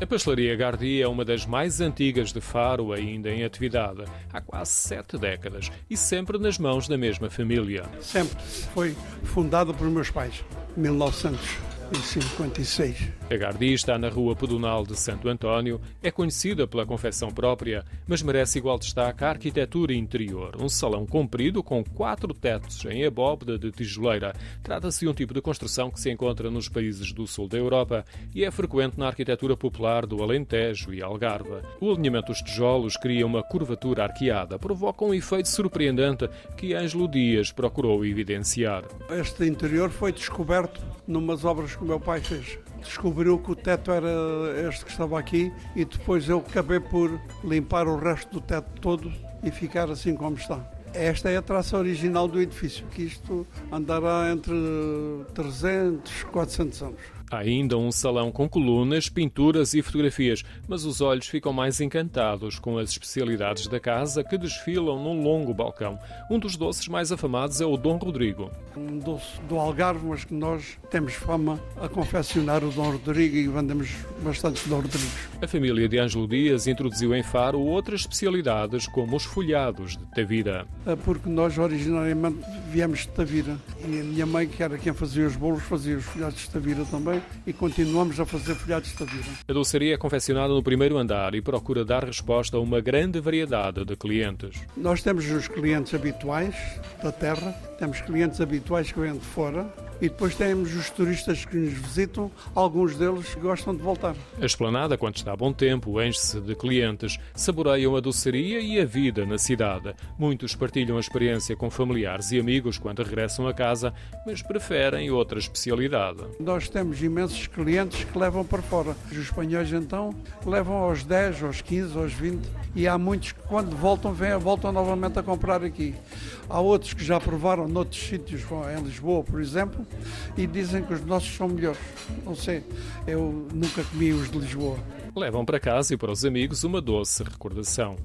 A pastelaria Gardi é uma das mais antigas de Faro, ainda em atividade, há quase sete décadas e sempre nas mãos da mesma família. Sempre foi fundada por meus pais, 1900 em 56. A Gardi está na rua pedonal de Santo António, é conhecida pela confecção própria, mas merece igual destaque a arquitetura interior. Um salão comprido com quatro tetos em abóbada de tijoleira. Trata-se de um tipo de construção que se encontra nos países do sul da Europa e é frequente na arquitetura popular do Alentejo e Algarve. O alinhamento dos tijolos cria uma curvatura arqueada, provoca um efeito surpreendente que Ângelo Dias procurou evidenciar. Este interior foi descoberto numas obras que o meu pai fez. Descobriu que o teto era este que estava aqui e depois eu acabei por limpar o resto do teto todo e ficar assim como está. Esta é a traça original do edifício, que isto andará entre 300 e 400 anos. Há ainda um salão com colunas, pinturas e fotografias, mas os olhos ficam mais encantados com as especialidades da casa que desfilam num longo balcão. Um dos doces mais afamados é o Dom Rodrigo. Um doce do Algarve, mas que nós temos fama a confeccionar o Dom Rodrigo e vendemos bastante Dom Rodrigos. A família de Ângelo Dias introduziu em Faro outras especialidades, como os folhados de Tavira. É porque nós originariamente viemos de Tavira e a minha mãe, que era quem fazia os bolos, fazia os folhados de Tavira também e continuamos a fazer folhados de Tavira. A doçaria é confeccionada no primeiro andar e procura dar resposta a uma grande variedade de clientes. Nós temos os clientes habituais da terra, temos clientes habituais que vêm de fora e depois temos os turistas que nos visitam, alguns deles gostam de voltar. A esplanada, quando está bom tempo, enche-se de clientes, saboreiam a doçaria e a vida na cidade. Muitos partilham a experiência com familiares e amigos quando regressam a casa, mas preferem outra especialidade. Nós temos imensos clientes que levam para fora. Os espanhóis, então, levam aos 10, aos 15, aos 20 e há muitos que, quando voltam, vêm, voltam novamente a comprar aqui. Há outros que já provaram noutros sítios, em Lisboa, por exemplo, e dizem que os nossos são melhores. Não sei, eu nunca comi os de Lisboa. Levam para casa e para os amigos uma doce recordação.